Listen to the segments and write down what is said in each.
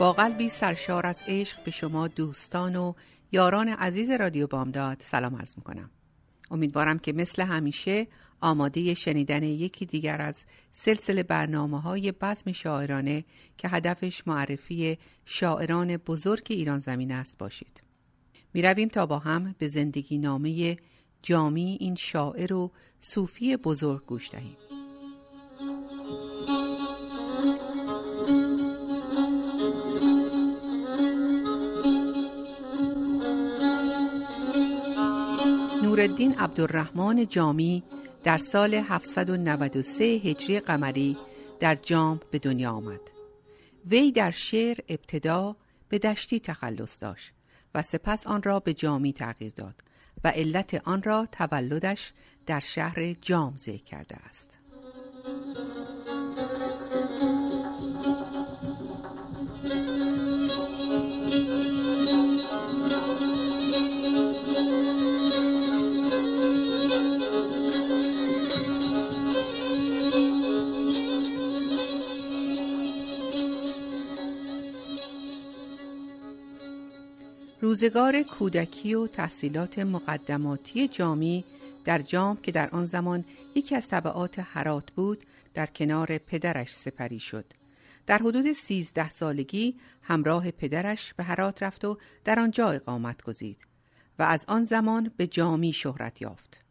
با قلبی سرشار از عشق به شما دوستان و یاران عزیز رادیو بامداد سلام عرض می‌کنم. امیدوارم که مثل همیشه آماده شنیدن یکی دیگر از سلسله برنامه های بزم شاعرانه که هدفش معرفی شاعران بزرگ ایران زمین است باشید. می رویم تا با هم به زندگی نامه جامی این شاعر و صوفی بزرگ گوش دهیم. نورالدین عبدالرحمن جامی در سال 793 هجری قمری در جام به دنیا آمد. وی در شعر ابتدا به دشتی تخلص داشت و سپس آن را به جامی تغییر داد و علت آن را تولدش در شهر جام ذکر کرده است. روزگار کودکی و تحصیلات مقدماتی جامی در جام که در آن زمان یکی از طبعات حرات بود در کنار پدرش سپری شد. در حدود سیزده سالگی همراه پدرش به هرات رفت و در آنجا اقامت گزید و از آن زمان به جامی شهرت یافت.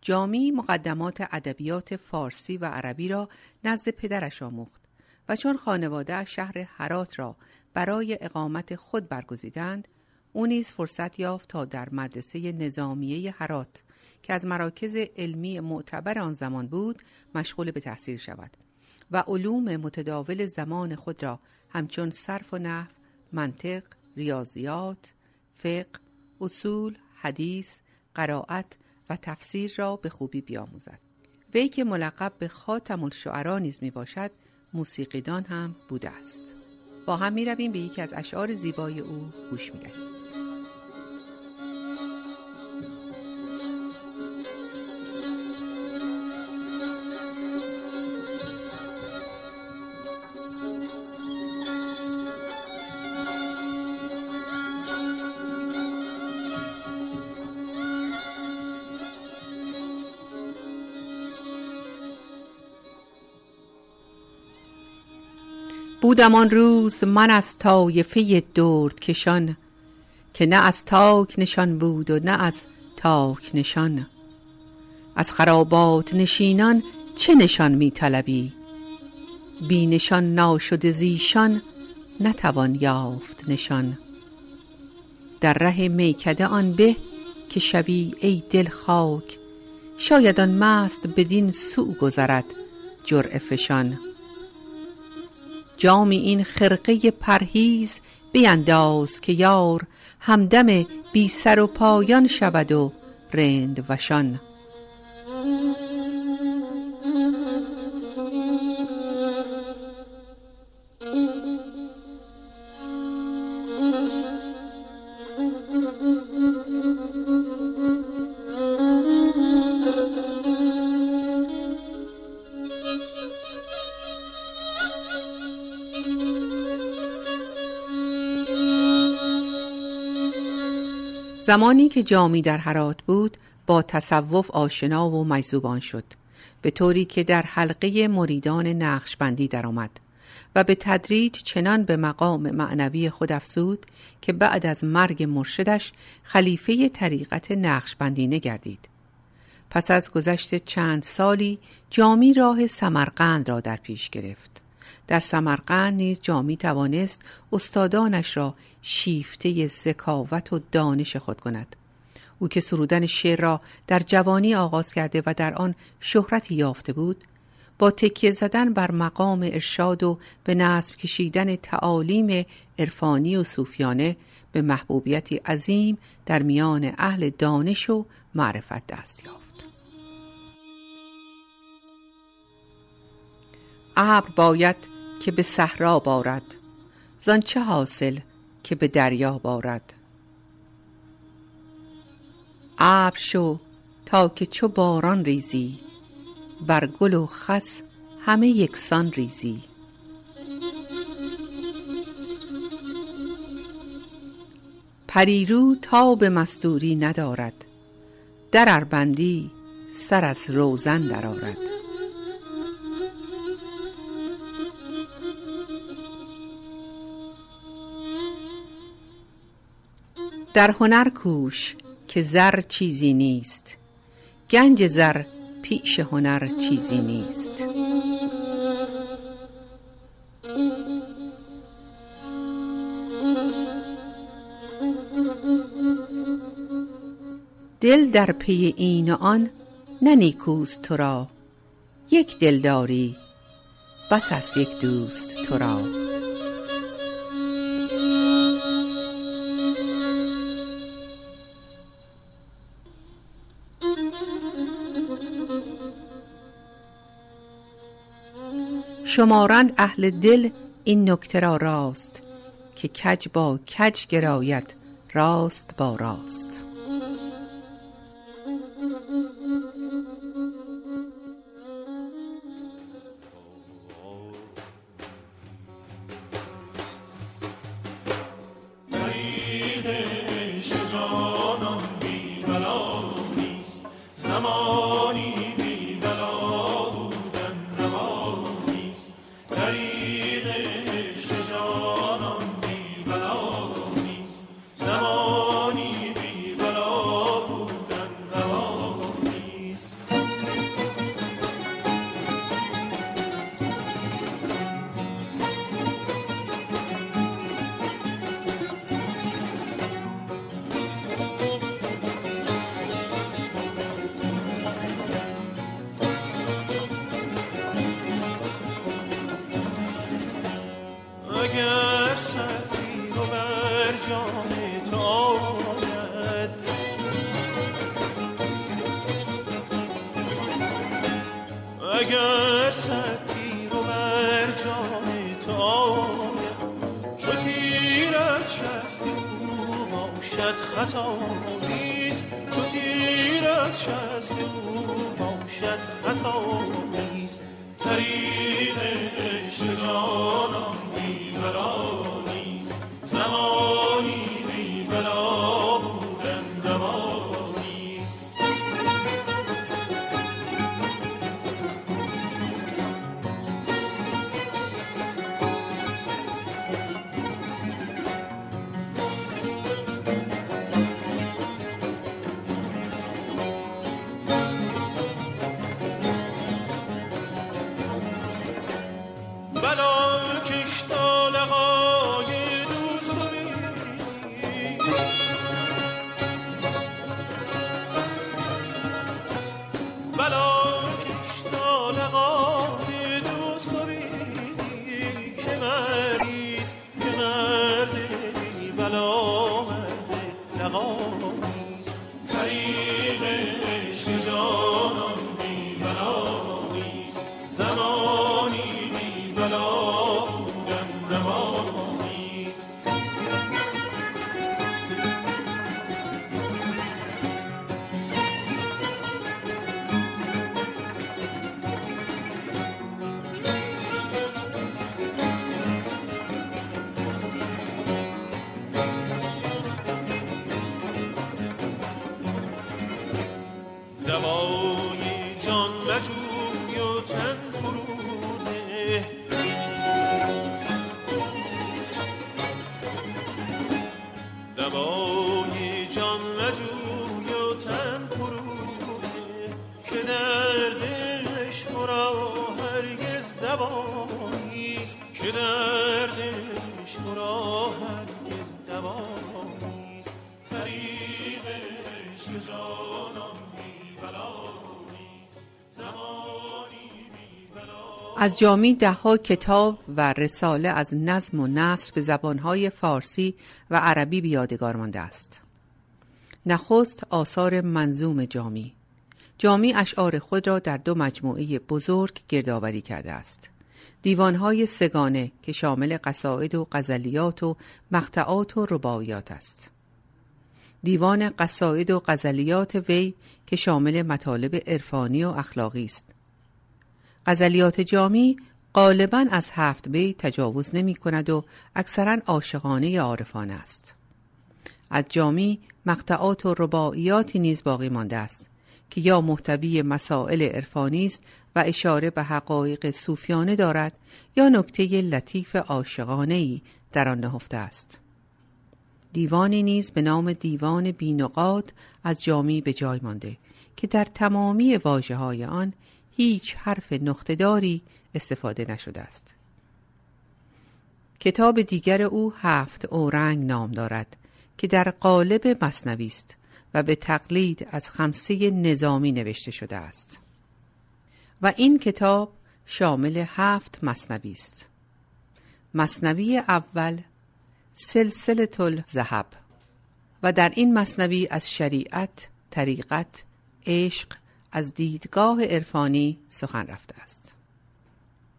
جامی مقدمات ادبیات فارسی و عربی را نزد پدرش آموخت و چون خانواده شهر هرات را برای اقامت خود برگزیدند او نیز فرصت یافت تا در مدرسه نظامیه هرات که از مراکز علمی معتبر آن زمان بود مشغول به تحصیل شود و علوم متداول زمان خود را همچون صرف و نحو، منطق، ریاضیات، فقه، اصول، حدیث، قرائت و تفسیر را به خوبی بیاموزد. وی که ملقب به خاتم الشعرا نیز می باشد موسیقیدان هم بوده است. با هم می رویم به یکی از اشعار زیبای او گوش می دهیم. بودم آن روز من از طایفه درد کشان که نه از تاک نشان بود و نه از تاک نشان. از خرابات نشینان چه نشان می طلبی؟ بی نشان ناشد زیشان نتوان یافت نشان. در ره میکده آن به که شوی ای دل خاک شاید آن مست بدین سو گذرد جرعه فشان. جامی این خرقه پرهیز بینداز که یار همدم بی سر و پایان شود و رند وشان. زمانی که جامی در حرات بود با تصوف آشنا و مجذوبان شد. به طوری که در حلقه مریدان نقشبندی درآمد و به تدریج چنان به مقام معنوی خود افزود که بعد از مرگ مرشدش خلیفه طریقت نقشبندی نگردید. پس از گذشت چند سالی جامی راه سمرقند را در پیش گرفت. در سمرقند نیز جامی توانست استادانش را شیفته ذکاوت و دانش خود کند. او که سرودن شعر را در جوانی آغاز کرده و در آن شهرتی یافته بود با تکیه زدن بر مقام ارشاد و به نصب کشیدن تعالیم عرفانی و صوفیانه به محبوبیتی عظیم در میان اهل دانش و معرفت دست یافت. ابر باید که به صحرا بارد زان چه حاصل که به دریا بارد. ابر شو تا که چو باران ریزی بر گل و خس همه یکسان ریزی. پریرو تا به مستوری ندارد در اربندی سر از روزن درآرد. در هنر کوش که زر چیزی نیست. گنج زر پیش هنر چیزی نیست. دل در پی این و آن نه نیکوست تو را. یک دلداری بس است یک دوست تو را. شمارند اهل دل این نکته را راست که کج با کج گراید راست با راست. باشد از جامی دهها کتاب و رساله از نظم و نصر به زبانهای فارسی و عربی بیادگار مانده است. نخست آثار منظوم جامی جامی اشعار خود را در دو مجموعه بزرگ گردآوری کرده است. دیوانهای سگانه که شامل قصائد و غزلیات و مقطعات و رباعیات است. دیوان قصائد و غزلیات وی که شامل مطالب عرفانی و اخلاقی است. غزلیات جامی غالبا از هفت بیت تجاوز نمی کند و اکثرا عاشقانه عارفانه است. از جامی مقطعات و رباعیاتی نیز باقی مانده است که یا محتوی مسائل عرفانی است و اشاره به حقایق صوفیانه دارد یا نکته لطیف عاشقانه ای در آن نهفته است. دیوانی نیز به نام دیوان بینقاد از جامی به جای مانده که در تمامی واجه های آن هیچ حرف نختداری استفاده نشده است. کتاب دیگر او هفت اورنگ نام دارد که در قالب مصنوی است و به تقلید از خمسه نظامی نوشته شده است و این کتاب شامل هفت مصنوی است مصنوی اول سلسله زهب و در این مصنوی از شریعت، طریقت، عشق از دیدگاه عرفانی سخن رفته است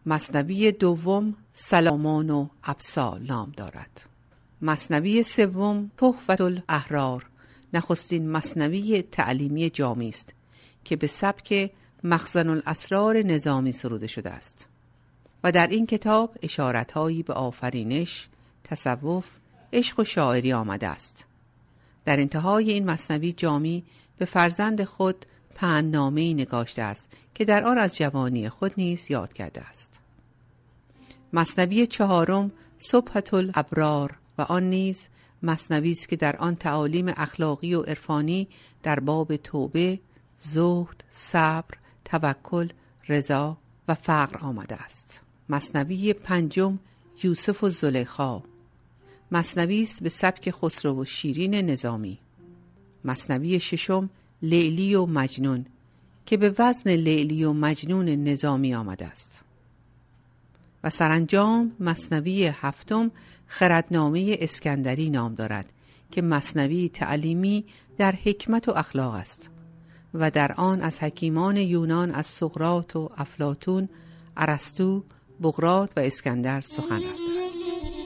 مصنوی دوم سلامان و ابسال نام دارد مصنوی سوم تحفت الاحرار نخستین مصنوی تعلیمی جامی است که به سبک مخزن الاسرار نظامی سروده شده است و در این کتاب اشارتهایی به آفرینش، تصوف، عشق و شاعری آمده است. در انتهای این مصنوی جامی به فرزند خود پندنامه نگاشته است که در آن از جوانی خود نیز یاد کرده است. مصنوی چهارم صبحت الابرار و آن نیز مصنوی است که در آن تعالیم اخلاقی و عرفانی در باب توبه، زهد، صبر، توکل، رضا و فقر آمده است. مصنوی پنجم یوسف و زلیخا مصنوی است به سبک خسرو و شیرین نظامی مصنوی ششم لیلی و مجنون که به وزن لیلی و مجنون نظامی آمده است و سرانجام مصنوی هفتم خردنامه اسکندری نام دارد که مصنوی تعلیمی در حکمت و اخلاق است و در آن از حکیمان یونان از سقرات و افلاتون، ارسطو، بغرات و اسکندر سخن رفته است.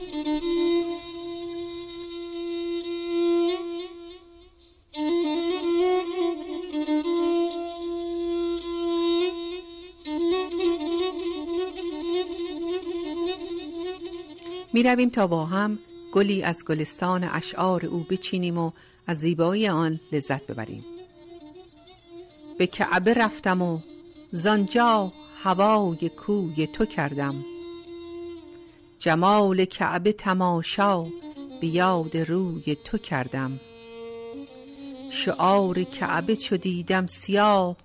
می رویم تا با هم گلی از گلستان اشعار او بچینیم و از زیبایی آن لذت ببریم. به کعبه رفتم و زانجا هوای کوی تو کردم. جمال کعبه تماشا به یاد روی تو کردم. شعار کعبه چو دیدم سیاه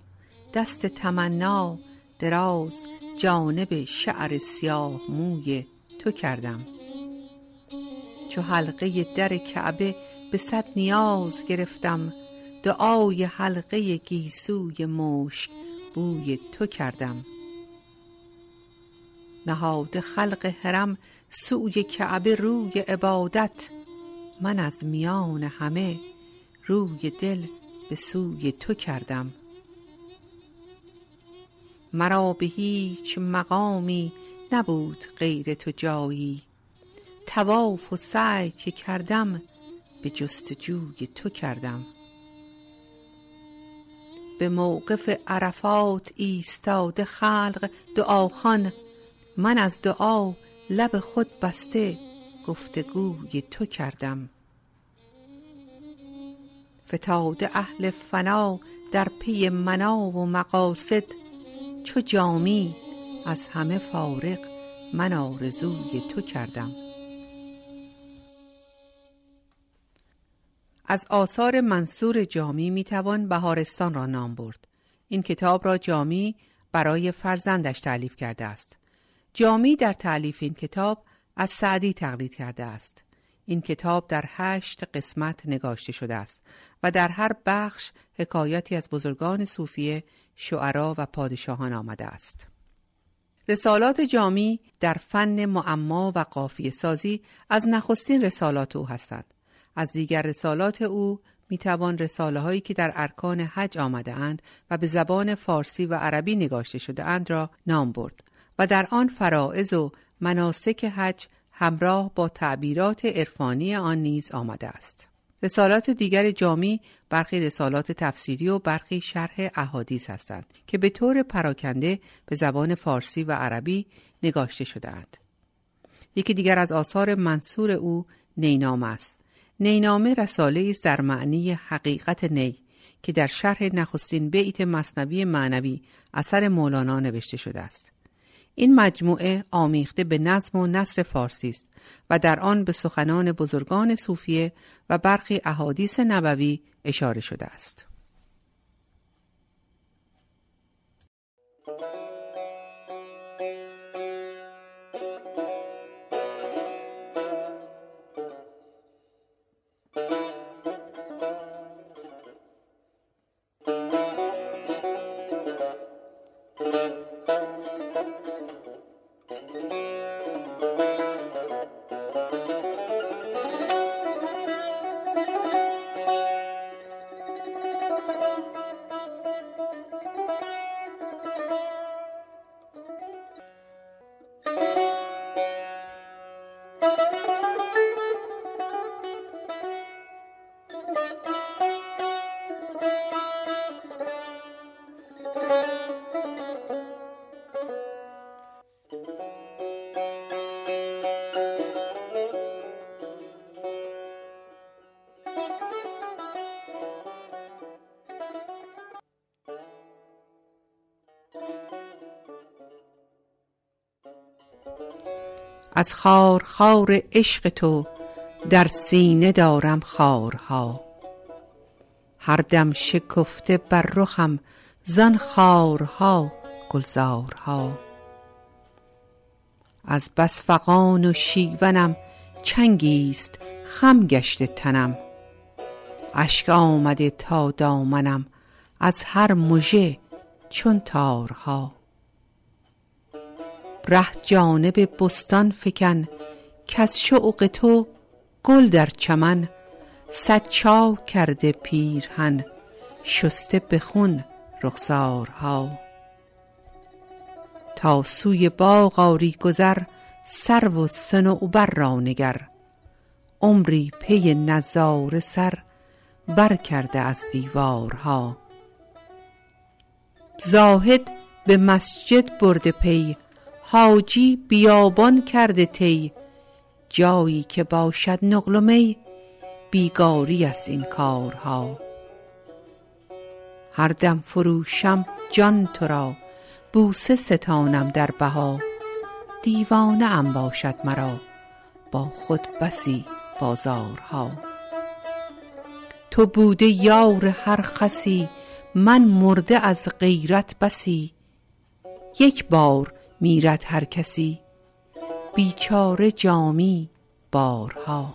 دست تمنا دراز جانب شعر سیاه موی تو کردم. چو حلقه در کعبه به صد نیاز گرفتم. دعای حلقه گیسوی مشک بوی تو کردم. نهاد خلق حرم سوی کعبه روی عبادت. من از میان همه روی دل به سوی تو کردم. مرا به هیچ مقامی نبود غیر تو جایی. تواف و سعی که کردم به جستجوی تو کردم. به موقف عرفات ایستاده خلق دعاخان من از دعا لب خود بسته گفتگوی تو کردم. فتاده اهل فنا در پی منا و مقاصد چو جامی از همه فارغ من آرزوی تو کردم. از آثار منصور جامی می‌توان بهارستان را نام برد. این کتاب را جامی برای فرزندش تعلیف کرده است. جامی در تعلیف این کتاب از سعدی تقلید کرده است. این کتاب در هشت قسمت نگاشته شده است و در هر بخش حکایتی از بزرگان صوفیه، شعرا و پادشاهان آمده است. رسالات جامی در فن معما و قافیه سازی از نخستین رسالات او هستند. از دیگر رسالات او می توان رساله هایی که در ارکان حج آمده اند و به زبان فارسی و عربی نگاشته شده اند را نام برد و در آن فرائض و مناسک حج همراه با تعبیرات عرفانی آن نیز آمده است. رسالات دیگر جامی برخی رسالات تفسیری و برخی شرح احادیث هستند که به طور پراکنده به زبان فارسی و عربی نگاشته شده اند. یکی دیگر از آثار منصور او نینامه است. نینامه رساله است در معنی حقیقت نی که در شرح نخستین بیت مصنوی معنوی اثر مولانا نوشته شده است. این مجموعه آمیخته به نظم و نصر فارسی است و در آن به سخنان بزرگان صوفیه و برخی احادیث نبوی اشاره شده است. از خار خار عشق تو در سینه دارم خارها. هر دم شکفته بر رخم زن خارها گلزارها. از بس فقان و شیونم چنگیست خم گشته تنم. اشک آمده تا دامنم از هر مژه چون تارها. ره جانب بستان فکن کز شوق تو گل در چمن. صد چاو کرده پیرهن شسته به خون رخسارها. تا سوی باغ آری گذر سرو و صنوبر را نگر. عمری پی نظاره سر بر کرده از دیوارها. زاهد به مسجد برده پی حاجی بیابان کرده طی. جایی که باشد نقل بیگاری است این کارها. هر دم فروشم جان تو را بوسه ستانم در بها. دیوانه ام باشد مرا با خود بسی بازارها. تو بوده یار هر خسی من مرده از غیرت بسی. یک بار میرد هر کسی. بیچاره جامی بارها.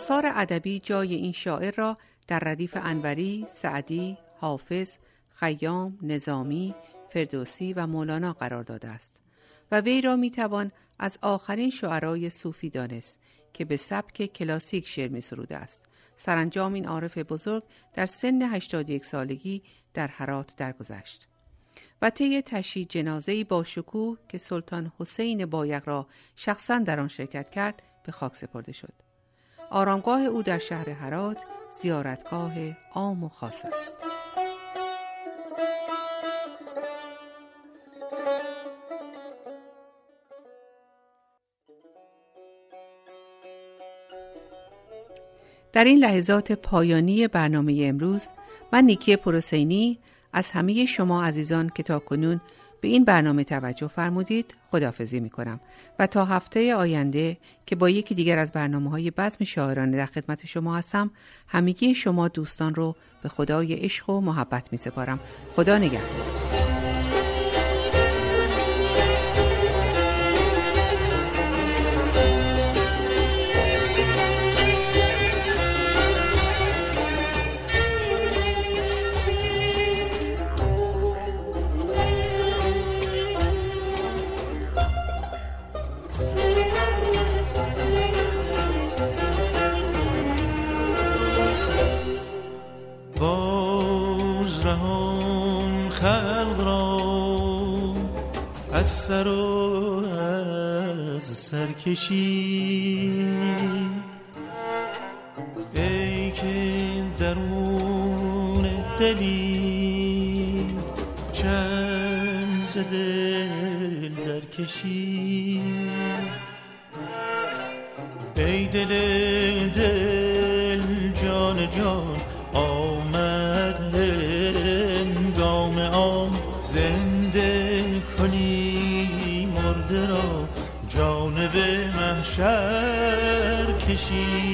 آثار ادبی جای این شاعر را در ردیف انوری، سعدی، حافظ، خیام، نظامی، فردوسی و مولانا قرار داده است و وی را می توان از آخرین شعرای صوفی دانست که به سبک کلاسیک شعر می سروده است. سرانجام این عارف بزرگ در سن 81 سالگی در حرات درگذشت. و طی تشییع جنازه‌ای با شکوه که سلطان حسین بایق را شخصا در آن شرکت کرد به خاک سپرده شد. آرامگاه او در شهر هرات زیارتگاه عام و خاص است. در این لحظات پایانی برنامه امروز من نیکی پروسینی از همه شما عزیزان که تا کنون به این برنامه توجه فرمودید خداحافظی می کنم و تا هفته آینده که با یکی دیگر از برنامه های بزم شاعرانه در خدمت شما هستم همگی شما دوستان رو به خدای عشق و محبت می سپارم خدا نگهدار. کشی ای که درون دلی چند دل در کشی ای دل دل جان جان. محشر کشید.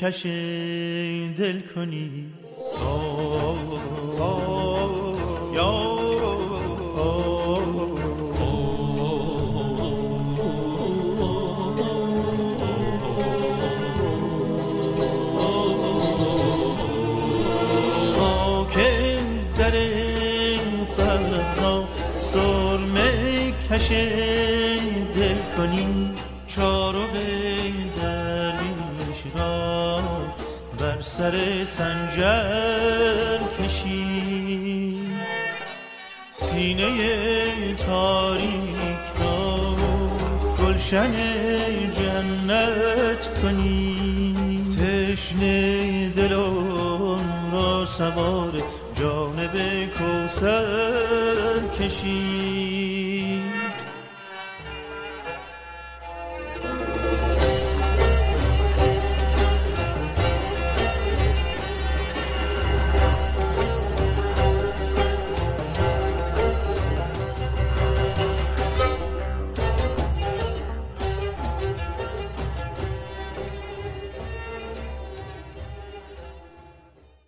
کش دل کنی در سر سنجر کشی سینه تاریک را گلشن جنت کنی تشنه دلون را سوار جانب کوسر کشی